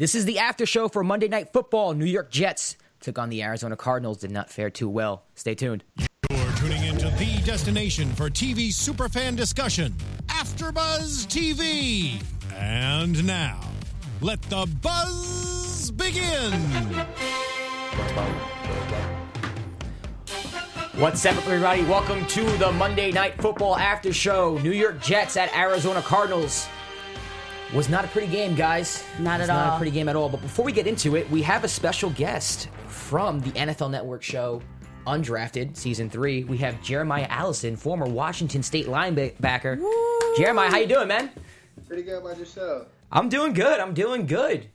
This is the after show for Monday Night Football. New York Jets took on the Arizona Cardinals. Did not fare too well. Stay tuned. You're tuning into the destination for TV superfan discussion, AfterBuzz TV. And now, let the buzz begin. What's up, everybody? Welcome to the Monday Night Football After Show. New York Jets at Arizona Cardinals. Was not a pretty game, guys. Not It's at Not a pretty game at all. But before we get into it, we have a special guest from the NFL Network show Undrafted Season Three. We have Jeremiah Allison, former Washington State linebacker. Jeremiah, how you doing, man? Pretty good about yourself. I'm doing good. I'm doing good.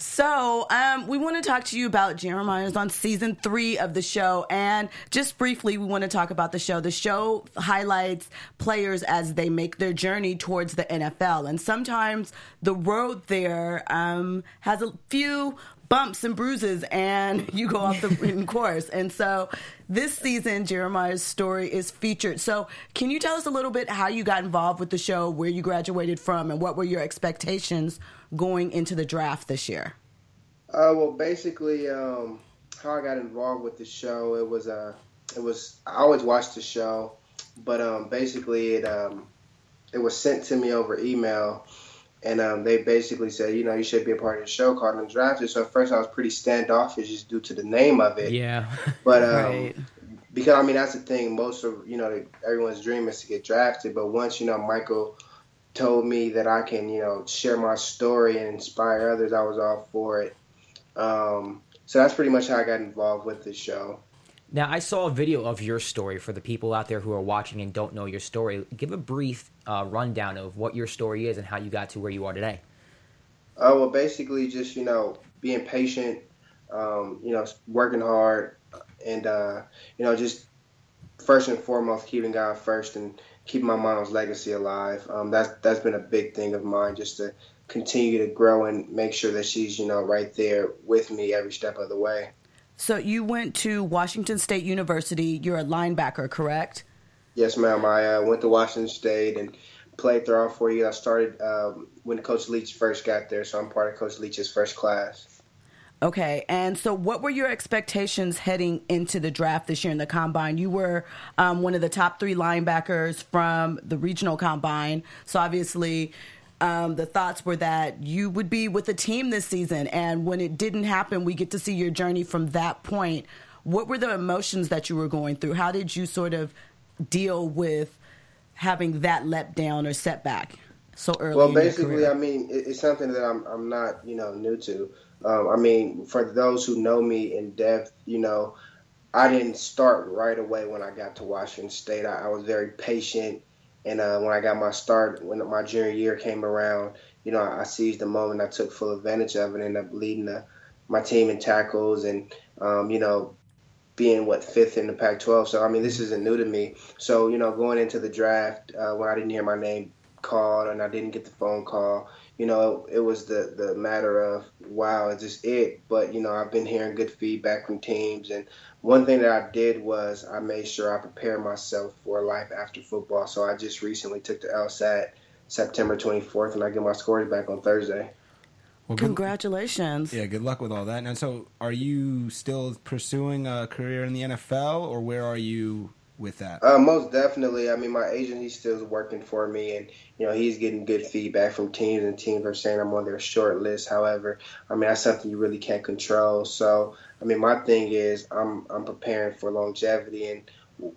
So, um, we want to talk to you about Jeremiah's on season three of the show. And just briefly, we want to talk about the show. The show highlights players as they make their journey towards the NFL. And sometimes the road there um, has a few bumps and bruises, and you go off the written course. And so this season, Jeremiah's story is featured. So, can you tell us a little bit how you got involved with the show, where you graduated from, and what were your expectations going into the draft this year? Uh, well, basically, um, how I got involved with the show, it was uh, it was I always watched the show, but um, basically it um, it was sent to me over email, and um, they basically said, you know, you should be a part of the show called Undrafted. So at first I was pretty standoffish just due to the name of it, Yeah. but um, Right. because I mean that's the thing. Most of you know everyone's dream is to get drafted, but once you know Michael told me that I can you know share my story and inspire others, I was all for it. Um, so that's pretty much how I got involved with the show. Now, I saw a video of your story for the people out there who are watching and don't know your story. Give a brief uh, rundown of what your story is and how you got to where you are today. Uh, well, basically just you know being patient, um, you know working hard, and uh, you know just first and foremost keeping God first and keeping my mom's legacy alive. Um, that's that's been a big thing of mine, just to continue to grow and make sure that she's you know right there with me every step of the way. So you went to Washington State University. You're a linebacker, correct? Yes, ma'am. I uh, went to Washington State and played there all four years. I started um, when Coach Leach first got there, so I'm part of Coach Leach's first class. Okay. And so, what were your expectations heading into the draft this year in the combine? You were um, one of the top three linebackers from the regional combine. So, obviously, um, the thoughts were that you would be with the team this season. And when it didn't happen, we get to see your journey from that point. What were the emotions that you were going through? How did you sort of deal with having that let down or setback so early? Well, basically? I mean, it's something that I'm I'm not you know new to. Um, I mean, for those who know me in depth, you know, I didn't start right away when I got to Washington State. I, I was very patient, and uh, when I got my start, when my junior year came around, you know, I, I seized the moment. I took full advantage of it, and ended up leading the, my team in tackles, and um, you know, being what fifth in the Pac-12. So I mean, this isn't new to me. So you know, going into the draft uh, when I didn't hear my name called and I didn't get the phone call, you know, it, was the the matter of wow, is this it? But you know, I've been hearing good feedback from teams, and one thing that I did was I made sure I prepared myself for life after football. So I just recently took the LSAT September 24th, and I get my scores back on Thursday. Well, good, Congratulations. yeah, good luck with all that. And so, are you still pursuing a career in the NFL, or where are you with that? Uh, most definitely. I mean, my agent, he's still working for me, and you know he's getting good feedback from teams, and teams are saying I'm on their short list. However, I mean that's something you really can't control. So, I mean, my thing is I'm I'm preparing for longevity, and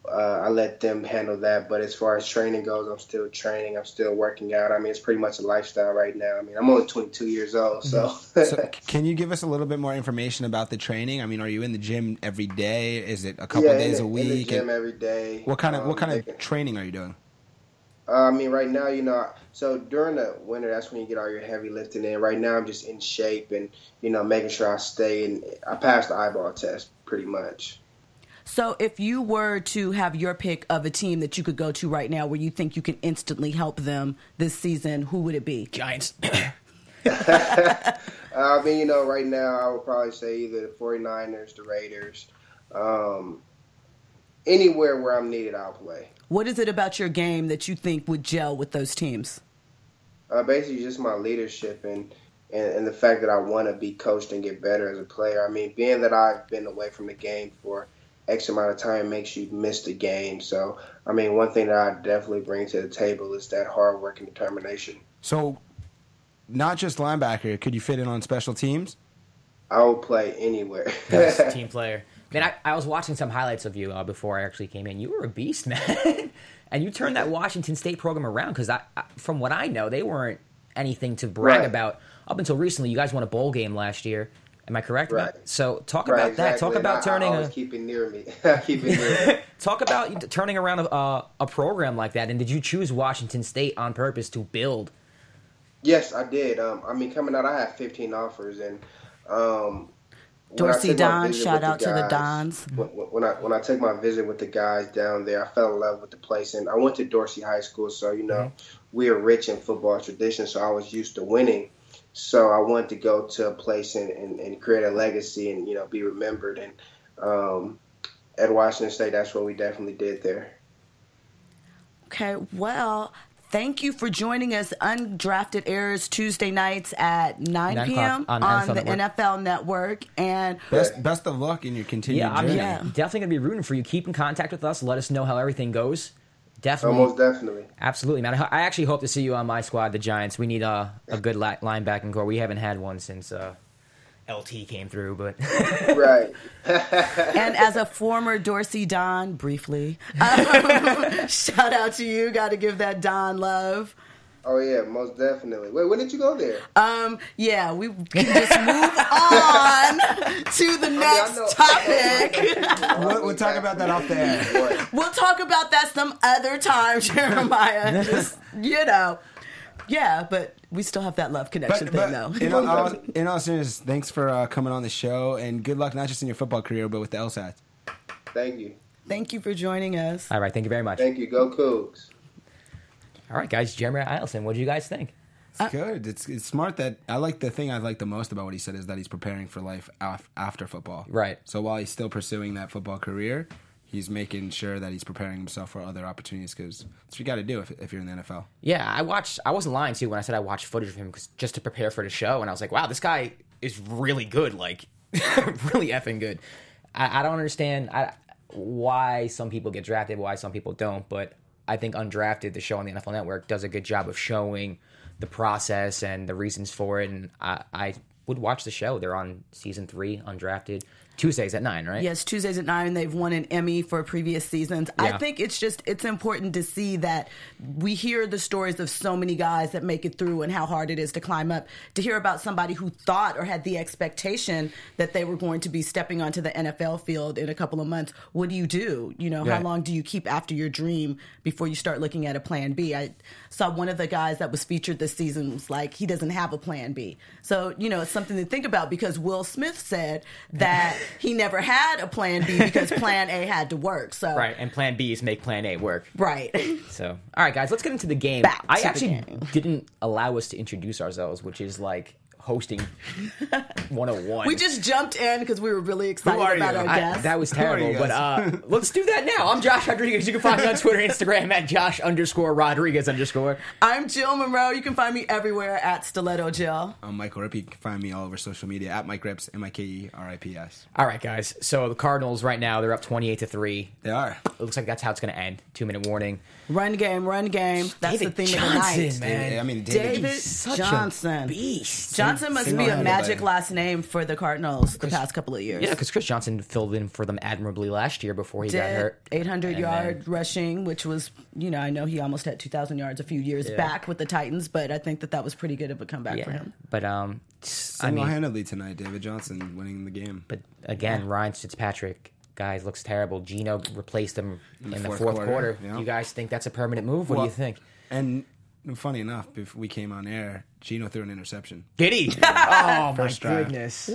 uh, I let them handle that. But as far as training goes, I'm still training. I'm still working out. I mean, it's pretty much a lifestyle right now. I mean, I'm only 22 years old, so. so, can you give us a little bit more information about the training? I mean, are you in the gym every day? Is it a couple yeah, days a the, in the week? gym And every day. what kind of what Um, kind making- of training are you doing? Uh, I mean, right now, you know, so during the winter, that's when you get all your heavy lifting in. Right now, I'm just in shape and, you know, making sure I stay and I passed the eyeball test pretty much. So, if you were to have your pick of a team that you could go to right now where you think you can instantly help them this season, who would it be? Giants. I mean, you know, right now, I would probably say either the 49ers, the Raiders, um, anywhere where I'm needed, I'll play. What is it about your game that you think would gel with those teams? Uh, basically, just my leadership and and, and the fact that I want to be coached and get better as a player. I mean, being that I've been away from the game for X amount of time makes you miss the game. So, I mean, one thing that I definitely bring to the table is that hard work and determination. So, not just linebacker. Could you fit in on special teams? I will play anywhere. Best team player. Man, I, I was watching some highlights of you uh, before I actually came in. You were a beast, man, and you turned that Washington State program around. Because I, I, from what I know, they weren't anything to brag Right. about up until recently. You guys won a bowl game last year. Am I correct? Right. About- So talk Right, about that. Talk about And turning I, I a always keep it near me. keep it near me. talk about turning around a, uh, a program like that. And did you choose Washington State on purpose to build? Yes, I did. Um, I mean, coming out, I had 15 offers, and um, Dorsey Don, visit shout with out to the Dons. When, when I when I took my visit with the guys down there, I fell in love with the place, and I went to Dorsey High School, so you know Mm-hmm. we are rich in football tradition, so I was used to winning. So I wanted to go to a place and, and, and create a legacy and you know be remembered. And um, at Washington State, that's what we definitely did there. Okay, well, thank you for joining us. Undrafted airs Tuesday nights at 9, Nine p.m. on on, NFL the Network. NFL Network. And Best best of luck in your continued Yeah, I'm journey. Yeah. definitely gonna be rooting for you. Keep in contact with us. Let us know how everything goes. Definitely. Almost definitely. Absolutely, man. I I actually hope to see you on my squad, the Giants. We need a, a good li- linebacking core. We haven't had one since uh, LT came through, but right. and as a former Dorsey Don, briefly, um, shout out to you. Got to give that Don love. Oh yeah, most definitely. Wait, when did you go there? Um, yeah, we can just move on to the next know- topic. We'll, we'll talk about that off the air. We'll talk about that some other time, Jeremiah. Just, you know, yeah, but we still have that love connection But, thing, but though. in, all, all- in all seriousness, thanks for uh, coming on the show, and good luck not just in your football career, but with the LSAT. Thank you. Thank you for joining us. all right. Thank you very much. Thank you. Go Cougs. All right, guys. Jeremy Allison, what do you guys think? It's uh, good. It's it's smart that I like the thing I like the most about what he said is that he's preparing for life af- after football. Right. So while he's still pursuing that football career, he's making sure that he's preparing himself for other opportunities because that's what you got to do if, if you're in the NFL. Yeah, I watched. I wasn't lying too when I said I watched footage of him 'cause- just to prepare for the show, and I was like, wow, this guy is really good. Like, really effing good. I, I don't understand I, why some people get drafted, why some people don't, but I think Undrafted, the show on the NFL Network, does a good job of showing the process and the reasons for it. And I, I would watch the show. They're on season three, Undrafted, Tuesdays at nine, right? Yes, Tuesdays at nine. They've won an Emmy for previous seasons. I think it's just it's important to see that we hear the stories of so many guys that make it through and how hard it is to climb up. To hear about somebody who thought or had the expectation that they were going to be stepping onto the NFL field in a couple of months. What do you do? You know, Right. how long do you keep after your dream before you start looking at a plan B? I saw one of the guys that was featured this season was like he doesn't have a plan B. So you know, it's something to think about because Will Smith said that he never had a plan B because plan A had to work. So Right, and Plan B is make Plan A work. right. So, all right, guys, let's get into the game. Back I actually didn't allow us to introduce ourselves, which is like hosting 101. we just jumped in because we were really excited are about you? our I- guest. that was are terrible, you but uh, let's do that now. I'm Josh Rodriguez. You can find me on Twitter Instagram at Josh underscore Rodriguez underscore. I'm Jill Monroe. You can find me everywhere at Stiletto Jill. I'm Michael Ripp. You can find me all over social media at Mike Rips, M I K E R I P S. All right, guys. So the Cardinals right now they're up 28 to three. They are. It looks like that's how it's going to end. Two minute warning. Run game, run game. That's David the theme of the night. Johnson, man. I mean, David, David He's such Johnson. a beast. Johnson must be a magic by- last name for the Cardinals the past couple of years. Yeah, because Chris Johnson filled in for them admirably last year before he got hurt. 800 And yard then- rushing, which was, you know, I know he almost had 2,000 yards a few years back with the Titans, but I think that that was pretty good of a comeback for him. but um, I mean, Single-handedly tonight, David Johnson winning the game. But again, Ryan Fitzpatrick, guys, looks terrible. Gino replaced him in, the fourth fourth, quarter. quarter, yeah. Do you guys think that's a permanent move? What do you think? And funny enough, if we came on air, Gino threw an interception. Did he? oh my First drive. goodness!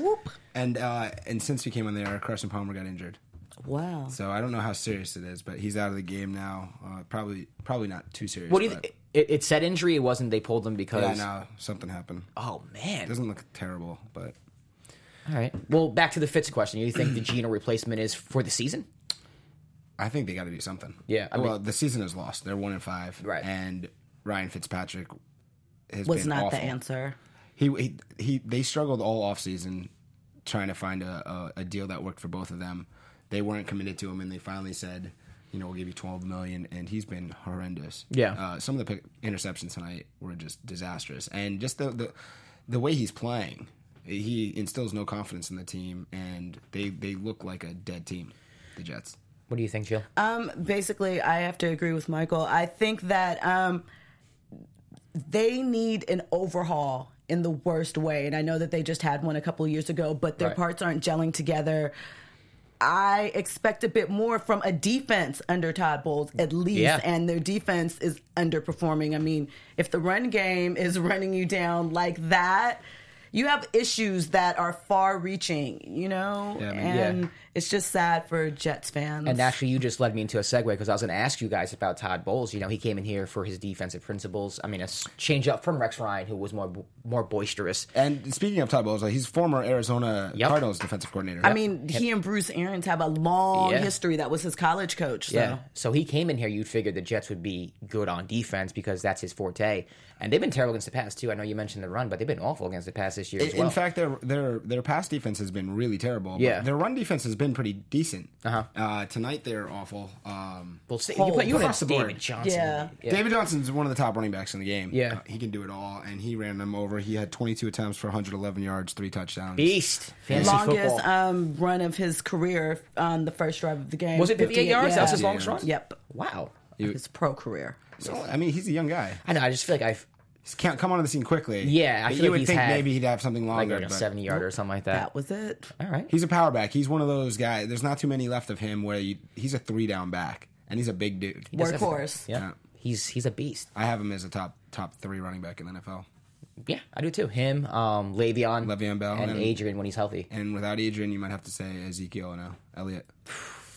And uh, and since we came on the air, Carson Palmer got injured. Wow. So I don't know how serious it is, but he's out of the game now. Uh, probably probably not too serious. What do you? but- Th- it, it said injury. It wasn't. They pulled him because. Yeah, no, something happened. Oh man! It doesn't look terrible, but All right. Well, back to the Fitz question. You think the Gino replacement is for the season? I think they got to do something. Yeah, I well, mean- the season is lost. They're one and five. Right. And Ryan Fitzpatrick has Was been not awful. the answer. he, he he they struggled all offseason trying to find a, a, a deal that worked for both of them. They weren't committed to him, and they finally said, you know, we'll give you twelve million, and he's been horrendous. Yeah. uh, some of the pick- interceptions tonight were just disastrous, and just the the, the way he's playing, he instills no confidence in the team, and they they look like a dead team, the Jets. What do you think, Jill? Um, basically, I have to agree with Michael. I think that um, they need an overhaul in the worst way, and I know that they just had one a couple of years ago, but their Right. parts aren't gelling together. I expect a bit more from a defense under Todd Bowles, at least, Yeah. and their defense is underperforming. I mean, if the run game is running you down like that, you have issues that are far-reaching, you know, Yeah, I mean, and yeah. it's just sad for Jets fans. And actually, you just led me into a segue because I was going to ask you guys about Todd Bowles. You know, he came in here for his defensive principles. I mean, a change up from Rex Ryan, who was more more boisterous. And speaking of Todd Bowles, like, he's former Arizona Yep. Cardinals defensive coordinator. I mean, he and Bruce Arians have a long Yeah. history. That was his college coach. So. Yeah. So he came in here. You'd figure the Jets would be good on defense because that's his forte. And they've been terrible against the pass too. I know you mentioned the run, but they've been awful against the pass this year as In- well. In fact, their their their pass defense has been really terrible. but Yeah. their run defense has been pretty decent. Uh-huh. Uh, tonight they're awful. Um, well, say, you put you across had the David board. Johnson. Yeah. David Johnson's one of the top running backs in the game. Yeah. Uh, he can do it all, and he ran them over. He had 22 attempts for 111 yards, three touchdowns. Beast. Fantasy Longest football. um, run of his career on the first drive of the game. was it 58 yards? That was his yeah. longest run. Yep. Wow. His pro career. So I mean, he's a young guy. I know. I just feel like I've He's can't come onto the scene quickly. Yeah, I But feel you like would he's think had, maybe he'd have something like longer. a but 70 yard or something like that. That was it. All right. He's a power back. He's one of those guys. There's not too many left of him where you, he's a three down back, and he's a big dude. Does everything. Workhorse. Yeah. Yeah. He's he's a beast. I have him as a top top three running back in the NFL. Yeah, I do too. Him, um, Le'Veon, Le'Veon Bell and, and- Adrian when he's healthy. And without Adrian, you might have to say Ezekiel now. Elliott.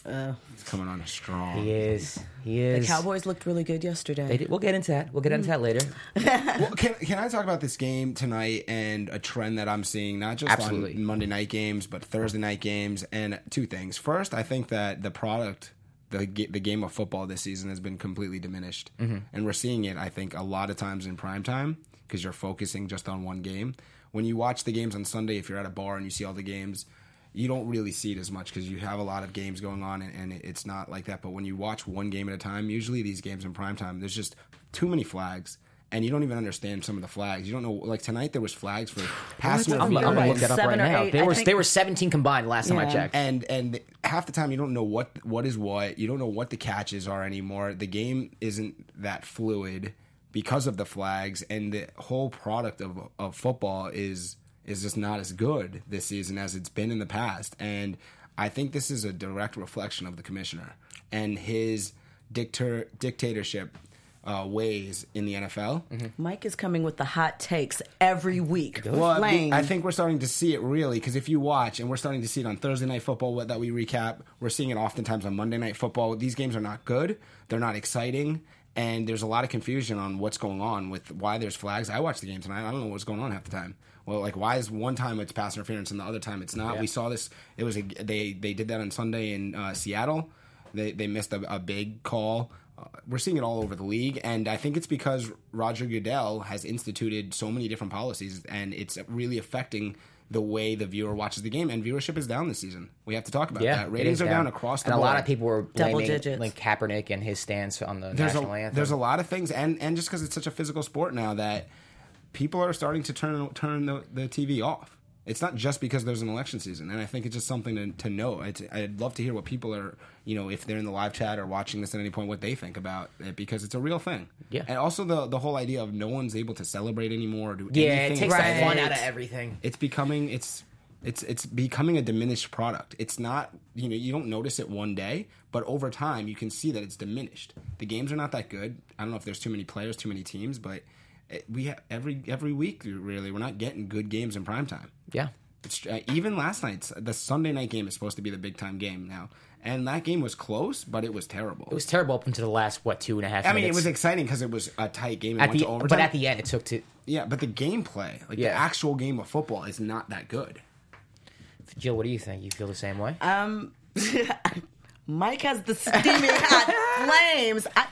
Oh. He's coming on strong. He is. He is. The. Cowboys looked really good yesterday. They did, we'll get into that. We'll get into that later. Well, can, can I talk about this game tonight and a trend that I'm seeing, not just Absolutely. on Monday night games, but Thursday night games? And two things. First, I think that the product, the, the game of football this season has been completely diminished. Mm-hmm. And we're seeing it, I think, a lot of times in prime time because you're focusing just on one game. When you watch the games on Sunday, if you're at a bar and you see all the games, you don't really see it as much because you have a lot of games going on and, and it's not like that. But when you watch one game at a time, usually these games in prime time, there's just too many flags. And you don't even understand some of the flags. You don't know, like tonight, there was flags for pass? I'm, I'm gonna look that up Seven right now. eight, I was think- there were 17 combined last time I checked. and and half the time you don't know what what is what. You don't know what the catches are anymore. The game isn't that fluid because of the flags, and the whole product of of football is is just not as good this season as it's been in the past. And I think this is a direct reflection of the commissioner and his dictator dictatorship uh, ways in the NFL. Mike is coming with the hot takes every week. Well, Flame. I think we're starting to see it really because if you watch, and we're starting to see it on Thursday night football that we recap, we're seeing it oftentimes on Monday night football. These games are not good; they're not exciting, and there's a lot of confusion on what's going on with why there's flags. I watched the game tonight; I don't know what's going on half the time. Well, like why is one time it's pass interference and the other time it's not? Yeah. We saw this. It was a, they they did that on Sunday in uh, Seattle. They they missed a, a big call. Uh, we're seeing it all over the league, and I think it's because Roger Goodell has instituted so many different policies, and it's really affecting the way the viewer watches the game. And viewership is down this season. We have to talk about yeah, that. Ratings are down. across the and board. a lot of people were Double blaming digits. like Kaepernick and his stance on the There's national a anthem. there's a lot of things, and and just because it's such a physical sport now that people are starting to turn turn the, the TV off. It's not just because there's an election season, and I think it's just something to, to know. I'd, I'd love to hear what people are, you know, if they're in the live chat or watching this at any point, what they think about it because it's a real thing. Yeah. and also the the whole idea of no one's able to celebrate anymore or do yeah, anything. it takes the Right. fun out of everything. It's becoming it's it's it's becoming a diminished product. It's not you know you don't notice it one day, but over time you can see that it's diminished. The games are not that good. I don't know if there's too many players, too many teams, but it, we ha- every every week really we're not getting good games in prime time. Yeah. It's, uh, even last night's the Sunday night game is supposed to be the big time game now, and that game was close, but it was terrible. It was terrible up until the last what two and a half. I mean, it was exciting because it was a tight game. It at went the to but at the end it took to yeah, but the gameplay, like Yeah. the actual game of football, is not that good. Jill. What do you think? You feel the same way? Um, Mike has the steaming hot flames. I,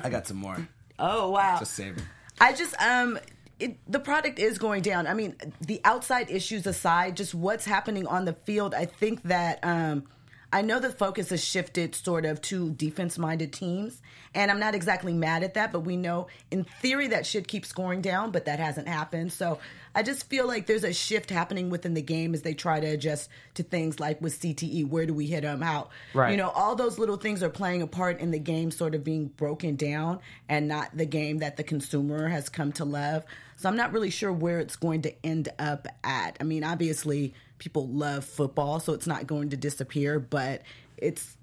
I got some more. oh wow! Just save it. I just um it, the product is going down. I mean, the outside issues aside, just what's happening on the field, I think that um, I know the focus has shifted sort of to defense minded teams. And I'm not exactly mad at that, but we know in theory that should keep scoring down, but that hasn't happened. So I just feel like there's a shift happening within the game as they try to adjust to things like with CTE. Where do we hit them out? Right. You know, all those little things are playing a part in the game sort of being broken down and not the game that the consumer has come to love. So I'm not really sure where it's going to end up at. I mean, obviously, people love football, so it's not going to disappear, but it's.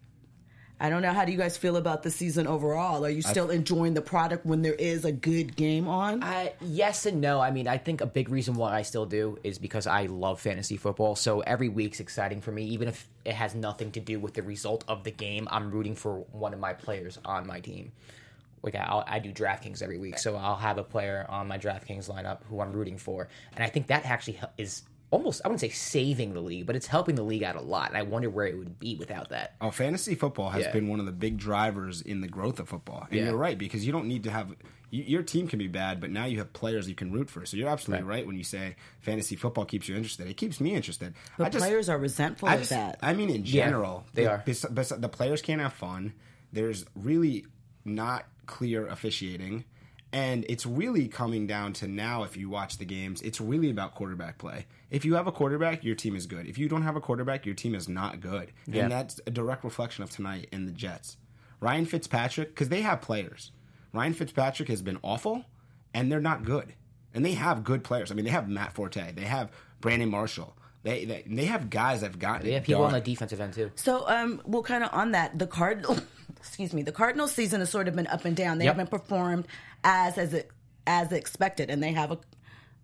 I don't know. How do you guys feel about the season overall? Are you still enjoying the product when there is a good game on? Uh, yes and no. I mean, I think a big reason why I still do is because I love fantasy football. So every week's exciting for me, even if it has nothing to do with the result of the game. I'm rooting for one of my players on my team. Like I'll, I do DraftKings every week, so I'll have a player on my DraftKings lineup who I'm rooting for, and I think that actually is almost I wouldn't say saving the league, but it's helping the league out a lot. And I wonder where it would be without that. Oh, fantasy football has Yeah. been one of the big drivers in the growth of football. And Yeah. you're right because you don't need to have you, your team can be bad, but now you have players you can root for. So you're absolutely Right. right, when you say fantasy football keeps you interested. It keeps me interested. but I just, players are resentful I of that. I mean, in general, they the, are. bes- bes- the players can't have fun. There's really not clear officiating. And it's really coming down to now, if you watch the games, it's really about quarterback play. If you have a quarterback, your team is good. If you don't have a quarterback, your team is not good. Yeah. And that's a direct reflection of tonight in the Jets. Ryan Fitzpatrick, because they have players. Ryan Fitzpatrick has been awful, and they're not good. And they have good players. I mean, they have Matt Forte, they have Brandon Marshall, they they, they have guys that've gotten They have people on the defensive end too. So, um, well, kind of on that, the Cardinal, excuse me, the Cardinal season has sort of been up and down. They Yep. haven't performed as as it, as expected, and they have a.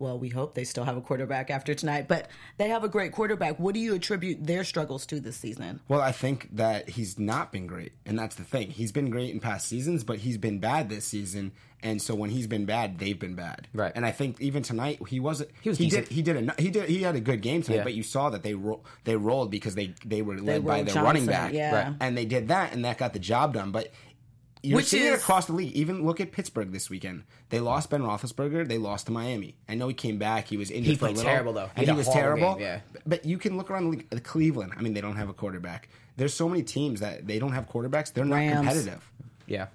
Well, we hope they still have a quarterback after tonight, but they have a great quarterback. What do you attribute their struggles to this season? Well, I think that he's not been great, and that's the thing. He's been great in past seasons, but he's been bad this season, and so when he's been bad, they've been bad. Right. And I think even tonight he wasn't. He was He decent. did. He did. A, he did. He had a good game tonight, Yeah. but you saw that they ro- they rolled because they they were led by rolled their running back. yeah. Right. And they did that, and that got the job done. But. You're Which seeing it is- across the league. Even look at Pittsburgh this weekend. They lost Ben Roethlisberger. They lost to Miami. I know he came back. He was injured He for a played little, terrible, though. He and he was terrible. game, yeah. But you can look around the league. The Cleveland. I mean, they don't have a quarterback. There's so many teams that they don't have quarterbacks. They're not Rams. competitive. Yeah.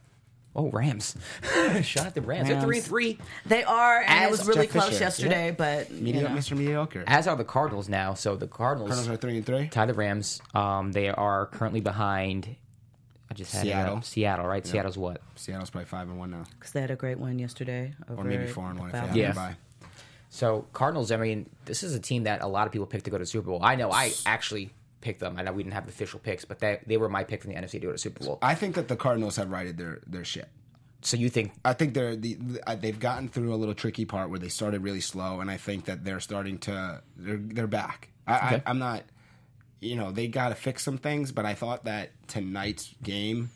Oh, Rams! Shot out the Rams. They're three and three. They are, and As it was really Jeff close Fisher. yesterday, but you Mediocre, know. Mr. Mediocre. As are the Cardinals now. So the Cardinals, Cardinals are three and three. tie the Rams. Um, they are currently behind. I just had Seattle. up. Seattle, right? Seattle's what? Seattle's probably five and one now, because they had a great win yesterday, over or maybe four and one if they Yeah. a. So Cardinals. I mean, this is a team that a lot of people picked to go to the Super Bowl. I know. I actually picked them. I know we didn't have official picks, but they they were my pick from the NFC to go to the Super Bowl. I think that the Cardinals have righted their their ship. So you think? I think they're the, the uh, they've gotten through a little tricky part where they started really slow, and I think that they're starting to they're they're back. I, Okay. I, I'm not, you know, they got to fix some things, but I thought that tonight's game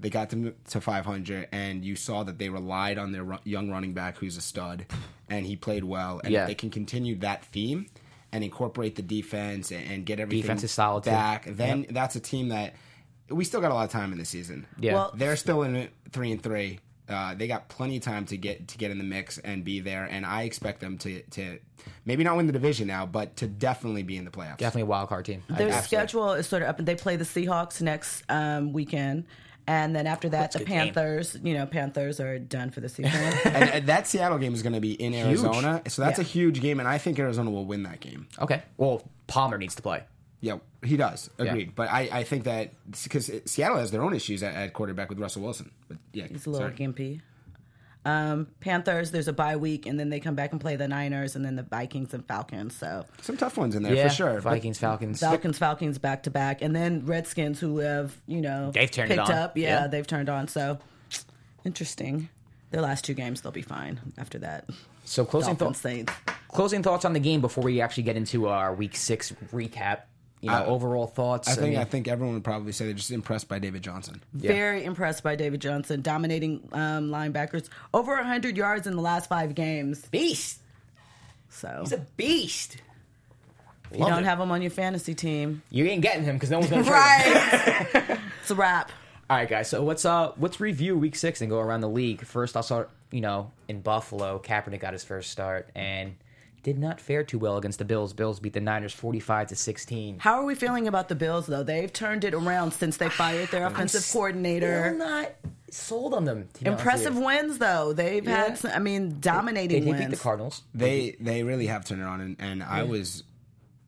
they got them to 500, and you saw that they relied on their ru- young running back who's a stud, and he played well. And Yeah. if they can continue that theme and incorporate the defense and, and get everything Defense is solid, too. back, then that's a team that we still got a lot of time in the season. Yeah. Well- they're still in it three and three. Uh, they got plenty of time to get to get in the mix and be there, and I expect them to to maybe not win the division now, but to definitely be in the playoffs. Definitely a wild card team. Their Absolutely. schedule is sort of up, and they play the Seahawks next um, weekend, and then after that, That's the good game. Panthers. You know, Panthers are done for the season. and, and that Seattle game is going to be in Arizona, so that's Yeah. a huge game, and I think Arizona will win that game. Okay. Well, Palmer needs to play. Yeah, he does. Agreed. Yeah. But I, I think that because Seattle has their own issues at, at quarterback with Russell Wilson. But yeah, He's a little sorry. gimpy. Um, Panthers, there's a bye week, and then they come back and play the Niners, and then the Vikings and Falcons. So some tough ones in there Yeah, for sure. Vikings, Falcons. Falcons, Falcons back to back, and then Redskins, who have you know They've turned it picked on. up. Yeah, Yeah. they've turned on. So interesting. Their last two games, they'll be fine after that. So closing thoughts. Closing thoughts on the game before we actually get into our Week Six recap. You know, Uh, overall thoughts. I think mean, I think everyone would probably say they're just impressed by David Johnson. Very impressed by David Johnson, dominating um, linebackers. Over 100 yards in the last five games. beast. So He's a beast. if you don't have him on your fantasy team, You ain't getting him because no one's going to trade him. right? it's a wrap. All right, guys. So let's uh let's review Week Six and go around the league. First, I'll start. You know, in Buffalo, Kaepernick got his first start and did not fare too well against the Bills. Bills beat the Niners forty-five to sixteen. How are we feeling about the Bills, though? They've turned it around since they fired their offensive coordinator. Still coordinator. not sold on them. to be honest Impressive wins, though. They've Yeah. had, some, I mean, They dominating did wins. beat the Cardinals. They they really have turned it on, and, and I was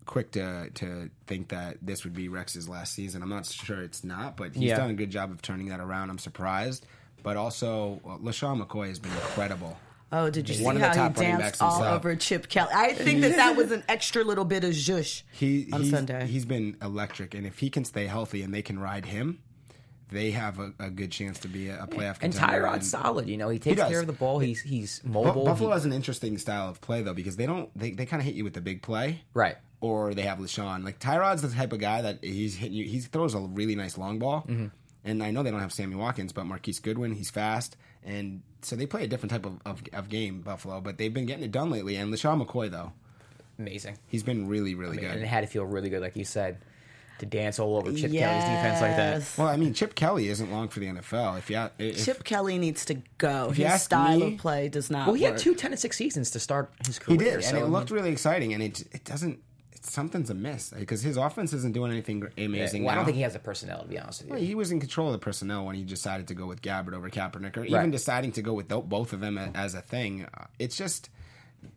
quick to to think that this would be Rex's last season. I'm not sure it's not, but he's Yeah. done a good job of turning that around. I'm surprised, but also uh, LeSean McCoy has been incredible. Oh, did you see One of how he danced all himself. over Chip Kelly? I think that that was an extra little bit of zhush He on he's, Sunday. he's been electric, and if he can stay healthy and they can ride him, they have a, a good chance to be a, a playoff And contender. Tyrod's solid. You know, he takes does. care of the ball. He's he's mobile. Buffalo He- has an interesting style of play though because they don't they, they kind of hit you with the big play, right. or they have LeSean. Like Tyrod's the type of guy that he's hitting you. He throws a really nice long ball, Mm-hmm. and I know they don't have Sammy Watkins, but Marquise Goodwin, he's fast, and so they play a different type of, of, of game, Buffalo. But they've been getting it done lately. And LeSean McCoy though, Amazing. he's been really really And good. And it had to feel really good, like you said, to dance all over Chip Kelly's defense like that. Well, I mean, Chip Kelly isn't long for the NFL. If you if, Chip Kelly needs to go. you His style me- of play does not Well, he had work. two 10 and 6 seasons to start his career. he career. did, so, and I it mean, looked really exciting. And it it doesn't. It's, something's amiss because his offense isn't doing anything gr- yeah, amazing. well, I don't think he has the personnel, to be honest with you. Well, he was in control of the personnel when he decided to go with Gabbert over Kaepernick, or even Right. deciding to go with both of them as a thing. Uh, It's just,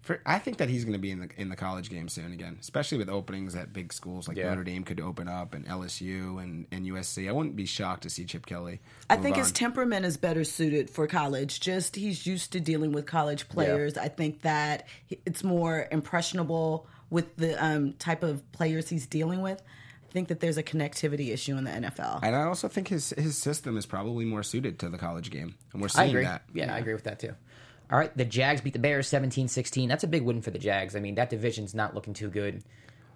for, I think that he's going to be in the in the college game soon again, especially with openings at big schools like Yeah. Notre Dame could open up, and LSU and, and USC. I wouldn't be shocked to see Chip Kelly. I move think his temperament is better suited for college. Just he's used to dealing with college players. I think that it's more impressionable with the um, type of players he's dealing with. I think that there's a connectivity issue in the NFL. and I also think his his system is probably more suited to the college game, and we're I seeing agree. that. Yeah, I agree with that too. All right, the Jags beat the Bears 17-16. That's a big win for the Jags. I mean, that division's not looking too good.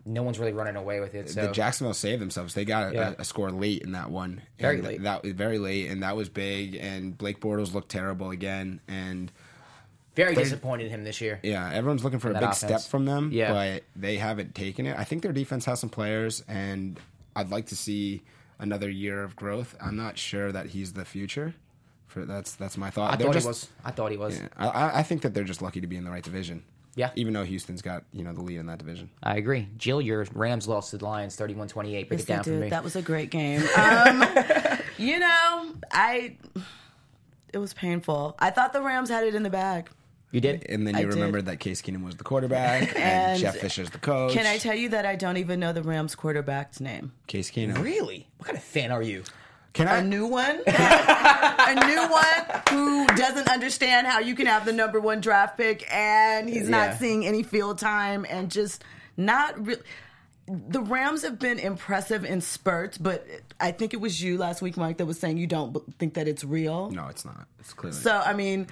No one's really running away with it. So the Jacksonville saved themselves. They got a, Yeah. a score late in that one. Very And late. That very late, and that was big. And Blake Bortles looked terrible again. And very disappointed in him this year. yeah, everyone's looking for a big offense. step from them. Yeah. but they haven't taken it. I think their defense has some players, and I'd like to see another year of growth. I'm not sure that he's the future. For that's that's my thought. I They're thought just- he was. I thought he was. yeah, I- I, I think that they're just lucky to be in the right division. Yeah. even though Houston's got you know the lead in that division. I agree. Jill, your Rams lost to the Lions 31-28. Break Yes, it down they for did. me. That was a great game. Um, you know, I it was painful. I thought the Rams had it in the bag. You did? And then I you did. remembered that Case Keenum was the quarterback and, And Jeff Fisher's the coach. Can I tell you that I don't even know the Rams quarterback's name? Case Keenum? Really? What kind of fan are you? Can I? A new one, a new one who doesn't understand how you can have the number one draft pick and he's Yeah. not seeing any field time and just not really. The Rams have been impressive in spurts, but I think it was you last week, Mike, that was saying you don't think that it's real. no, it's not. It's clearly. So I mean,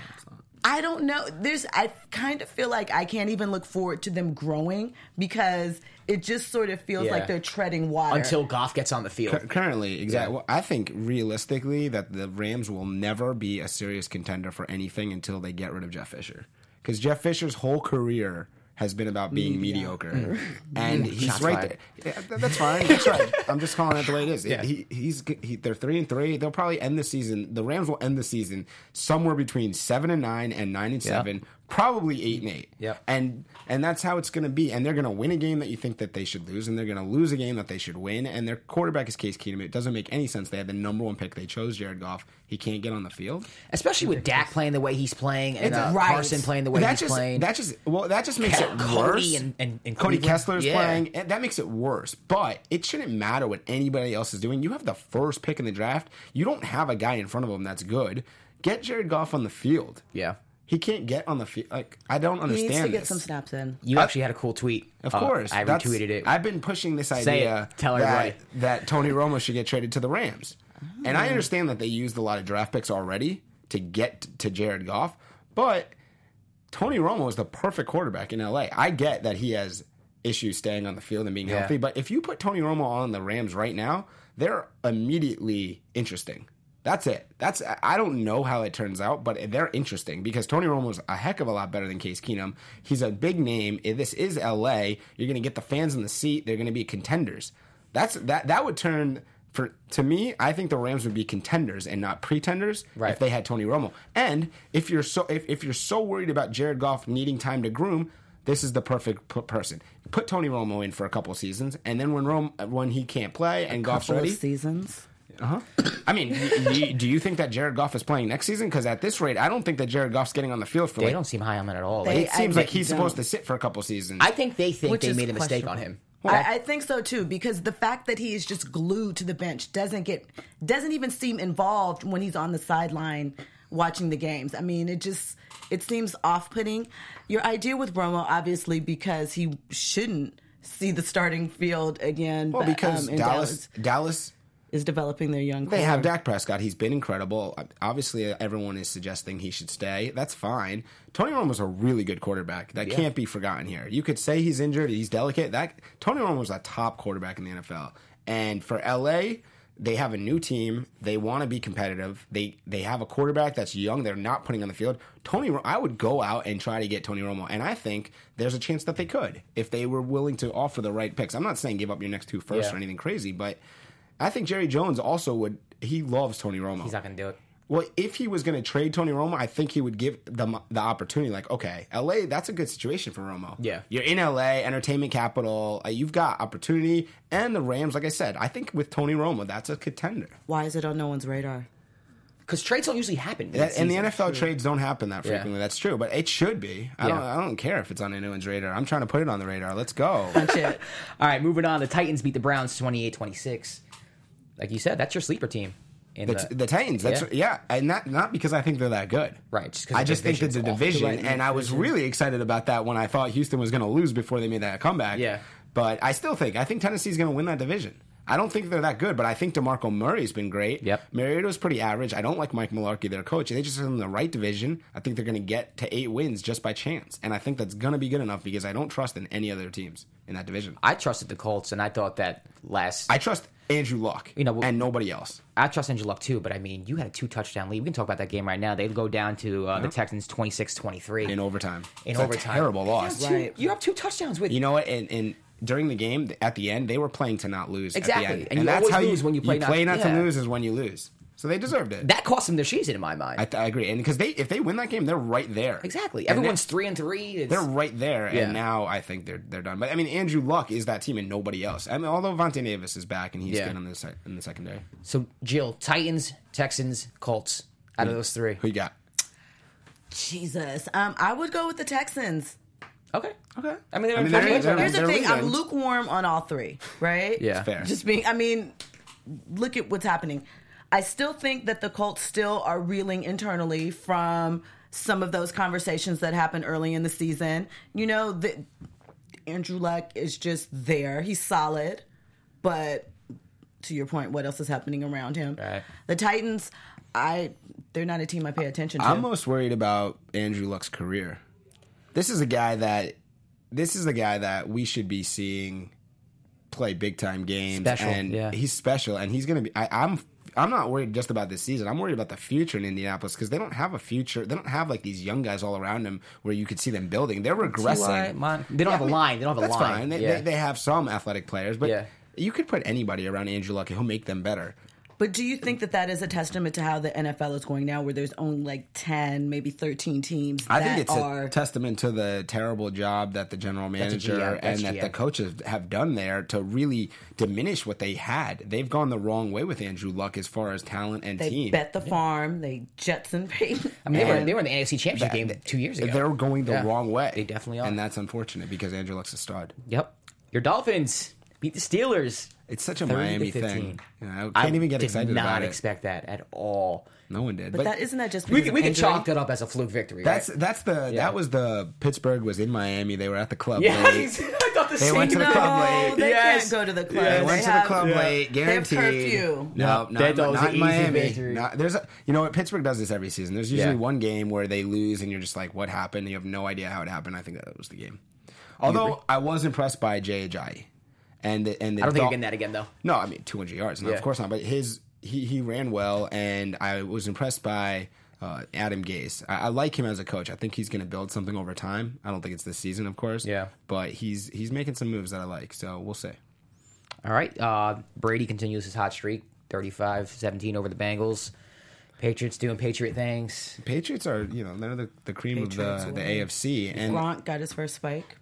I don't know. There's I kind of feel like I can't even look forward to them growing because it just sort of feels Yeah. like they're treading water Until Goff gets on the field. Cur- Currently, exactly. Well, I think realistically that the Rams will never be a serious contender for anything until they get rid of Jeff Fisher. Because Jeff Fisher's whole career has been about being mediocre, and he's Shots right fired. there. Yeah, th- that's fine. That's right. I'm just calling it the way it is. Yeah. He, he's he, they're three and three. They'll probably end the season. The Rams will end the season somewhere between seven and nine and nine and Yeah. seven. Probably eight and eight. Yep. And and that's how it's going to be. And they're going to win a game that you think that they should lose, and they're going to lose a game that they should win. And their quarterback is Case Keenum. It doesn't make any sense. They had the number one pick. They chose Jared Goff. He can't get on the field. Especially with Dak playing the way he's playing and uh, Right. Carson playing the way that he's just playing. that just well that just makes it worse. and- and- and Cody. Kessler's Yeah. playing. and That makes it worse. But it shouldn't matter what anybody else is doing. You have the first pick in the draft. You don't have a guy in front of him that's good. Get Jared Goff on the field. yeah. He can't get on the field. Like I don't understand. He understand. needs to get this. some snaps in. You actually had a cool tweet. Of Uh, course, I retweeted it. I've been pushing this Say idea it. Tell that, everybody. that Tony Romo should get traded to the Rams, and Oh. I understand that they used a lot of draft picks already to get to Jared Goff, but Tony Romo is the perfect quarterback in LA. I get that he has issues staying on the field and being Yeah. healthy, but if you put Tony Romo on the Rams right now, they're immediately interesting. That's it. That's I don't know how it turns out, but they're interesting because Tony Romo's a heck of a lot better than Case Keenum. He's a big name. This is LA. You're going to get the fans in the seat. They're going to be contenders. That's that that would turn For to me, I think the Rams would be contenders and not pretenders Right. if they had Tony Romo. And if you're so if, if you're so worried about Jared Goff needing time to groom, this is the perfect p- person. Put Tony Romo in for a couple seasons, and then when Rome when he can't play and Goff's Couple of ready, seasons. I mean, do you, do you think that Jared Goff is playing next season? Because at this rate, I don't think that Jared Goff's getting on the field for They like. don't seem high on that at all. They- Like, it seems I like he's don't. supposed to sit for a couple seasons. I think they think Which they is made a mistake on questionable. him. I, I think so too because the fact that he is just glued to the bench doesn't get doesn't even seem involved when he's on the sideline watching the games. I mean, it just it seems off putting. Your idea with Romo, obviously, because he shouldn't see the starting field again. well, but, because um, in Dallas, Dallas, is developing their young. they have Dak Prescott. He's been incredible. Obviously, everyone is suggesting he should stay. That's fine. Tony Romo's a really good quarterback. That can't be forgotten here. You could say he's injured, he's delicate. That Tony Romo was a top quarterback in the NFL. And for LA, they have a new team. They want to be competitive. They they have a quarterback that's young. They're not putting on the field. Tony, I would go out and try to get Tony Romo, and I think there's a chance that they could if they were willing to offer the right picks. I'm not saying give up your next two firsts Yeah. or anything crazy, but I think Jerry Jones also would. He loves Tony Romo. He's not going to do it. Well, if he was going to trade Tony Romo, I think he would give the the opportunity. Like, okay, LA, that's a good situation for Romo. Yeah. you're in LA, entertainment capital. Uh, you've got opportunity, and the Rams. Like I said, I think with Tony Romo, that's a contender. Why is it on no one's radar? Because trades don't usually happen. That, and the mid-season. NFL trades don't happen that Yeah. frequently. That's true, but it should be. I Yeah. don't. I don't care if it's on anyone's radar. I'm trying to put it on the radar. Let's go. Shit. All right, moving on. The Titans beat the Browns 28 26. Like you said, that's your sleeper team. In The, the, the Titans, that's Yeah. yeah, and not not because I think they're that good. Right, just 'cause I just think it's a division, Right, and I was really excited about that when I thought Houston was going to lose before they made that comeback. Yeah. but I still think I think Tennessee's going to win that division. I don't think they're that good, but I think Demarco Murray's been great. Yep. Mariota's pretty average. I don't like Mike Mularkey, their coach. And They just are in the right division. I think they're going to get to eight wins just by chance, and I think that's going to be good enough because I don't trust in any other teams in that division. I trusted the Colts, and I thought that last. I trust Andrew Luck, You know, and nobody else. I trust Andrew Luck too, but I mean, you had a two touchdown lead. We can talk about that game right now. They go down to uh, the Texans 26 23. In overtime, In It's overtime. terrible loss. Right. You have two touchdowns with You know what? And, and during the game, at the end, they were playing to not lose. Exactly. At the end. And that's how you always lose when you play not- not, yeah. to lose is when you lose. So they deserved it. that cost them their season in my mind. I, I agree. And because they, if they win that game, they're right there. exactly. And Everyone's they- three and three. It's, They're right there, Yeah. and now I think they're they're done. But I mean, Andrew Luck is that team and nobody else. I mean, although Vontae Davis is back and he's Yeah. good on the sec- in the secondary. so Jill, Titans, Texans, Colts. Out of those three, Who you got? Jesus, um, I would go with the Texans. Okay, Okay. I mean, they're I mean, they're- they're- they're- Here's the they're thing: I'm lukewarm on all three. Right? Yeah. Fair. Just being. I mean, look at what's happening. I still think that the Colts still are reeling internally from some of those conversations that happened early in the season. You know, the, Andrew Luck is just there. He's solid, but to your point, what else is happening around him? Right. The Titans, I they're not a team I pay attention to. I'm most worried about Andrew Luck's career. This is a guy that this is a guy that we should be seeing play big time games. Special, and yeah. he's special, and he's going to be. I, I'm I'm not worried just about this season. I'm worried about the future in Indianapolis because they don't have a future. They don't have like these young guys all around them where you could see them building. They're regressing. They don't Yeah, have a I mean, line. They don't have a line. fine. They, Yeah. they, they have some athletic players, but you could put anybody around Andrew Luck and he'll make them better. But do you think that that is a testament to how the NFL is going now, where there's only like ten, maybe thirteen teams I that think it's are a testament to the terrible job that the general manager GM, and that's that the coaches have done there to really diminish what they had. They've gone the wrong way with Andrew Luck as far as talent and team. they team. bet the farm, they Jetson Peyton. I mean, they were, they were in the AFC Championship game two years ago. They're going the Yeah. wrong way. They definitely are. and that's unfortunate because Andrew Luck's a stud. Yep. Your Dolphins beat the Steelers. It's such a Miami thing. You know, I can't even get did excited not about it. expect that at all. No one did. but, that isn't that just We because could, we could injury? chalk that up as a fluke victory. that's right? that's the that was the Pittsburgh was in Miami. They were at the club. yeah. late. I thought the They same. went to the No, club late. they Yes. can't go to the club. They went to the have- club late, have guaranteed. curfew. No, That not, not in Miami. Not- there's, a, you know what? Pittsburgh does this every season. There's usually Yeah. one game where they lose, and you're just like, "What happened?" You have no idea how it happened. I think that was the game. Although I was impressed by Jay Ajayi, and the, and the I don't think Dol- you're getting that again, though. No, I mean 200 yards. No, Yeah. of course not. But his he he ran well, and I was impressed by. Uh, Adam Gase. I, I like him as a coach. I think he's going to build something over time. I don't think it's this season, of course. Yeah. But he's he's making some moves that I like. So we'll see. All right. Uh, Brady continues his hot streak 35 17 over the Bengals. Patriots doing Patriot things. Patriots are, you know, they're the, the cream Patriots of the, the. AFC. And Gronk got his first spike.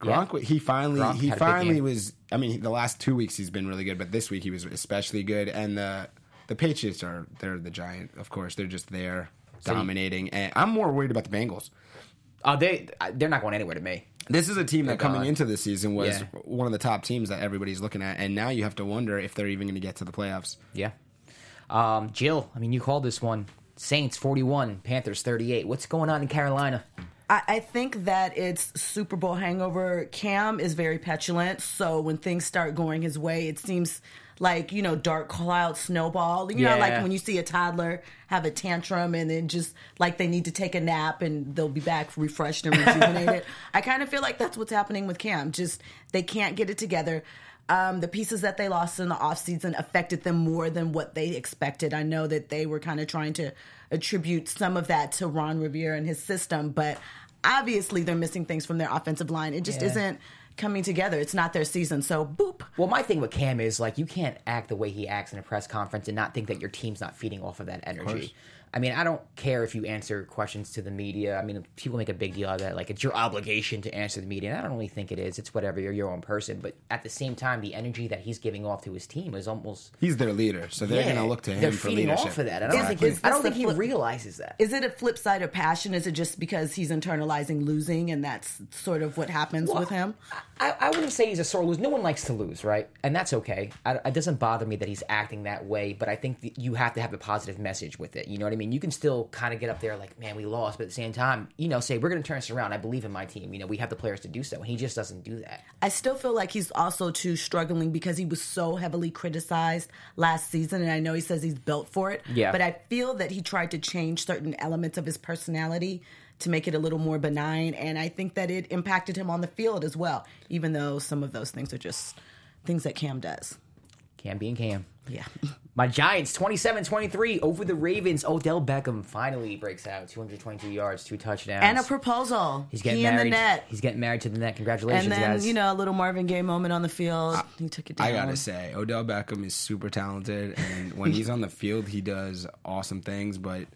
Gronk, he finally, Gronk he had a big finally was. I mean, the last two weeks he's been really good, but this week he was especially good. And the the Patriots are they're the giant, of course. They're just there So you- dominating. And I'm more worried about the Bengals. Uh, they, they're not going anywhere to me. This is a team that They're coming gone. into the season was Yeah. one of the top teams that everybody's looking at, and now you have to wonder if they're even going to get to the playoffs. Yeah. Um, Jill, I mean, you called this one Saints 41, Panthers 38. What's going on in Carolina? I, I think that it's Super Bowl hangover. Cam is very petulant, so when things start going his way, it seems like you know dark cloud snowball. You know, like when you see a toddler have a tantrum and then just like they need to take a nap and they'll be back refreshed and rejuvenated. I kind of feel like that's what's happening with Cam. Just they can't get it together. Um, the pieces that they lost in the offseason affected them more than what they expected. I know that they were kind of trying to attribute some of that to Ron Rivera and his system, but obviously they're missing things from their offensive line. It just Yeah. isn't coming together. It's not their season. So, boop. Well, my thing with Cam is like you can't act the way he acts in a press conference and not think that your team's not feeding off of that energy. I mean, I don't care if you answer questions to the media. I mean, people make a big deal out of that. Like, it's your obligation to answer the media. And I don't really think it is. It's whatever. You're your own person. But at the same time, the energy that he's giving off to his team is almost. He's their leader, so they're Yeah, going to look to him they're for feeding leadership. off of that. And I don't, Exactly. think, I don't think this he flip- realizes that. Is it a flip side of passion? Is it just because he's internalizing losing and that's sort of what happens with him? I, I wouldn't say he's a sore loser. No one likes to lose, right? And that's okay. I, it doesn't bother me that he's acting that way, but I think that you have to have a positive message with it. You know what I mean? You can still kind of get up there like, man, we lost, but at the same time, you know, say, we're going to turn this around. I believe in my team. You know, we have the players to do so. And he just doesn't do that. I still feel like he's also too struggling because he was so heavily criticized last season, and I know he says he's built for it. Yeah. But I feel that he tried to change certain elements of his personality to make it a little more benign, and I think that it impacted him on the field as well. Even though some of those things are just things that Cam does. Cam being Cam. Yeah. My Giants, 27 23 over the Ravens. Odell Beckham finally breaks out 222 yards, two touchdowns. And a proposal. He's getting he in married. the net. He's getting married to the net. Congratulations, and then guys. you know a little Marvin Gaye moment on the field. Ah, he took it down. I gotta say, Odell Beckham is super talented, and when he's on the field, he does awesome things. But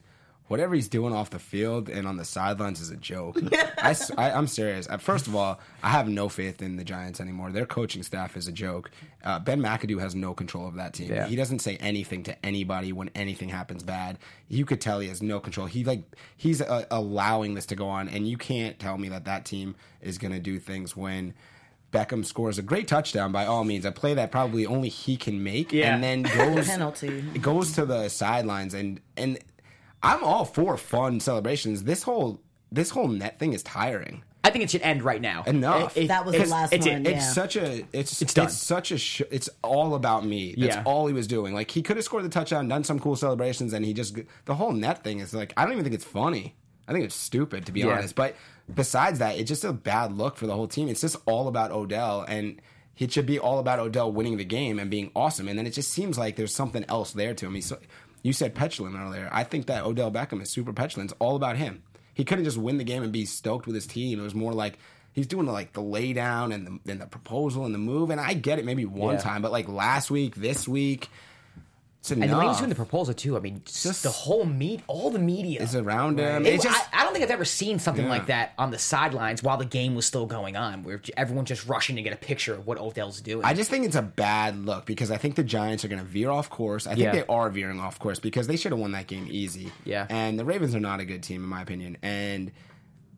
whatever he's doing off the field and on the sidelines is a joke. I, am serious. Uh, First of all, I have no faith in the Giants anymore. Their coaching staff is a joke. Uh, ben McAdoo has no control of that team. Yeah. He doesn't say anything to anybody when anything happens bad. You could tell he has no control. He like he's uh, allowing this to go on, and you can't tell me that that team is going to do things when. Beckham scores a great touchdown by all means, a play that probably only he can make, Yeah. and then goes Penalty. It goes to the sidelines and and I'm all for fun celebrations. This whole this whole net thing is tiring. I think it should end right now. Enough. It- it- That was the last it's it. one, It's Yeah. such a it's It's it's, such a sh- it's all about me. That's Yeah. all he was doing. Like he could have scored the touchdown, done some cool celebrations, and he just the whole net thing is like I don't even think it's funny. I think it's stupid to be Yeah. honest. But besides that, it's just a bad look for the whole team. It's just all about Odell and. It should be all about Odell winning the game and being awesome, and then it just seems like there's something else there to him. He's so, you said petulant earlier. I think that Odell Beckham is super petulant. It's all about him. He couldn't just win the game and be stoked with his team. It was more like he's doing the, like the lay down and the, and the proposal and the move. And I get it maybe one Yeah. time, but like last week, this week, it's. And the way he's doing the proposal too. I mean, just Just- the whole meet, all the media is around him. It- It's just I, I don't think I've ever seen something Yeah. like that on the sidelines while the game was still going on, where everyone's just rushing to get a picture of what Odell's doing. I just think it's a bad look because I think the Giants are going to veer off course. I think Yeah. they are veering off course because they should have won that game easy. Yeah. And the Ravens are not a good team in my opinion. And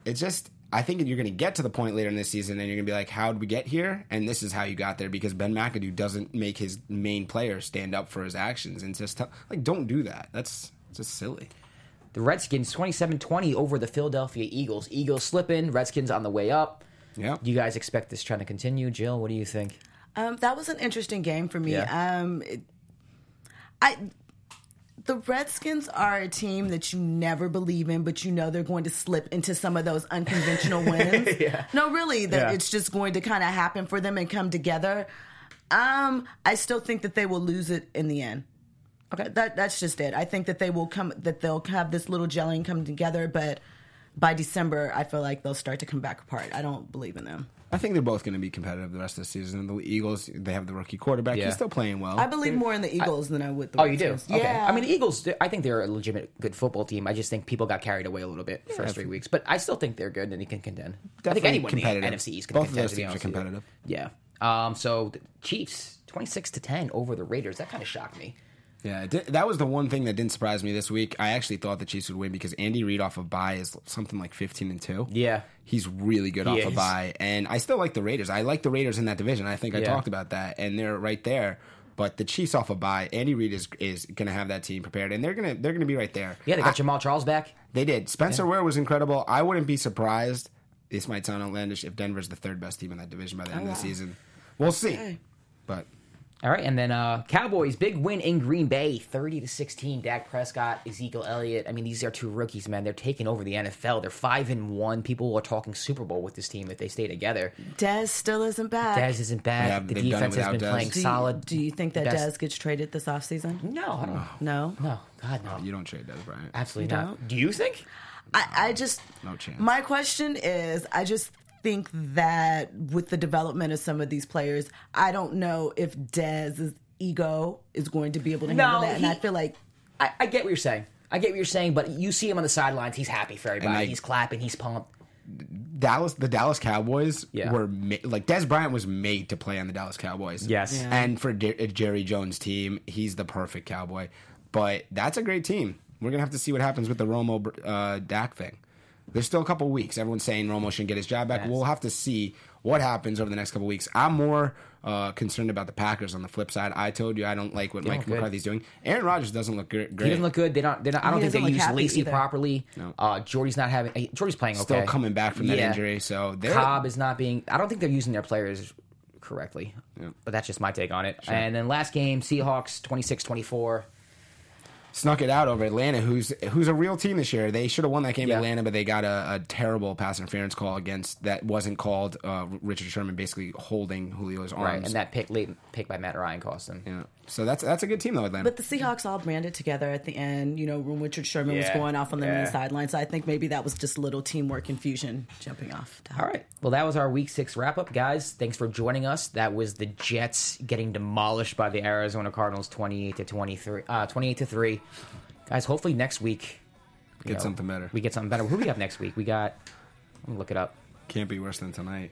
it's just I think you're going to get to the point later in this season and you're going to be like, how did we get here? And this is how you got there because Ben McAdoo doesn't make his main player stand up for his actions and just tell, like don't do that. That's just silly. the Redskins 27-20 over the Philadelphia Eagles. Eagles slipping, Redskins on the way up. Yeah. Do you guys expect this trend to continue? Jill, what do you think? Um, that was an interesting game for me. Yeah. Um, it, I the Redskins are a team that you never believe in, but you know they're going to slip into some of those unconventional wins. Yeah. No, really, that Yeah. it's just going to kind of happen for them and come together. Um, I still think that they will lose it in the end. Okay, that that's just it. I think that they will come, that they'll have this little gelling come together, but by December, I feel like they'll start to come back apart. I don't believe in them. I think they're both going to be competitive the rest of the season. The Eagles, they have the rookie quarterback. Yeah. He's still playing well. I believe more in the Eagles than I would the Oh, you do? Redskins. Okay. Yeah. I mean, the Eagles, I think they're a legitimate good football team. I just think people got carried away a little bit the first three weeks. But I still think they're good and they can contend. I think Definitely anyone in competitive. the NFC East can Both of contend. those to be teams are honest with you. competitive. Yeah. Um, so the Chiefs, 26 to 10 over the Raiders. That kind of shocked me. Yeah, that was the one thing that didn't surprise me this week. I actually thought the Chiefs would win because Andy Reid off of bye is something like fifteen and two. Yeah. he's really good He off of is. bye, and I still like the Raiders. I like the Raiders in that division. I think I Yeah. talked about that, and they're right there. But the Chiefs off of bye, Andy Reid is is going to have that team prepared, and they're gonna they're gonna be right there. Yeah, they got I- Jamaal Charles back. They did. Spencer Ware was incredible. I wouldn't be surprised. This might sound outlandish if Denver's the third best team in that division by the end of the ah. season. We'll see. But All right, and then uh, Cowboys big win in Green Bay, thirty to sixteen. Dak Prescott, Ezekiel Elliott. I mean, these are two rookies, man. They're taking over the NFL. They're five and one. People are talking Super Bowl with this team if they stay together. Dez still isn't back. Dez isn't bad. Yeah, the they've done it defense has been Dez. playing do you, solid. Do you think that Best- Dez gets traded this offseason? No, I don't. No. No, God, no. you don't trade Dez Bryant. Absolutely You not. don't? Do you think? I, I just No chance. My question is, I just think that with the development of some of these players, I don't know if Dez's ego is going to be able to No, handle that, and he- I feel like I, I get what you're saying. I get what you're saying, but you see him on the sidelines. He's happy for everybody. like- he's clapping. He's pumped. Dallas, the Dallas Cowboys Yeah. were ma- like Dez Bryant was made to play on the Dallas Cowboys. Yes. Yeah. and for D- Jerry Jones' team, he's the perfect Cowboy. But that's a great team. We're gonna have to see what happens with the Romo uh, Dak thing. There's still a couple weeks. Everyone's saying Romo shouldn't get his job back. Yes. We'll have to see what happens over the next couple weeks. I'm more uh, concerned about the Packers on the flip side. I told you I don't like what They Mike. McCarthy's doing. Aaron Rodgers doesn't look gr- great. He doesn't look good. They don't. They're not I don't think they use Eddie Lacy either. properly. No. Uh, Jordy's not having. uh, Jordy's playing okay. Still coming back from that Yeah. injury, so they're Cobb is not being. I don't think they're using their players correctly. But that's just my take on it. And then last game, Seahawks 26-24. Snuck it out over Atlanta, who's who's a real team this year. They should have won that game Yeah. in Atlanta, but they got a, a terrible pass interference call against that wasn't called. Uh, Richard Sherman basically holding Julio's arms. Right, and that pick late pick by Matt Ryan cost them. yeah. So that's that's a good team though, Atlanta. But the Seahawks all branded together at the end, you know, when Richard Sherman was going off on the yeah. main sideline. So I think maybe that was just a little teamwork confusion jumping off. All right. Well, that was our week six wrap up, guys. Thanks for joining us. That was the Jets getting demolished by the Arizona Cardinals, twenty eight to twenty three, uh, twenty eight to three. Guys, hopefully next week you Get something better. We get something better. Who do we have next week? We got. Let me look it up. Can't be worse than tonight.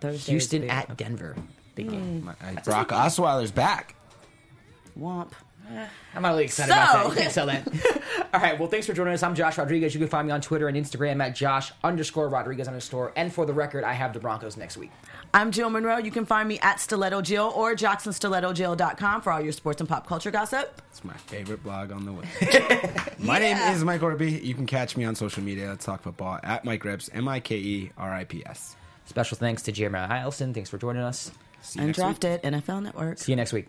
Thursday Houston at Denver. Big game. My, I, Brock Osweiler's back. Womp. I'm not really excited So- about that. You can't sell that. All right. Well, thanks for joining us. I'm Josh Rodriguez. You can find me on Twitter and Instagram at Josh underscore Rodriguez underscore. And for the record, I have the Broncos next week. I'm Jill Monroe. You can find me at Stiletto Jill or JacksonStilettoJill.com for all your sports and pop culture gossip. It's my favorite blog on the web. my name is Mike Orby. You can catch me on social media. Let's talk football at Mike Rips. M I K E R I P S. Special thanks to Jeremiah Eielson. Thanks for joining us. See you next week. Undrafted NFL Network. See you next week.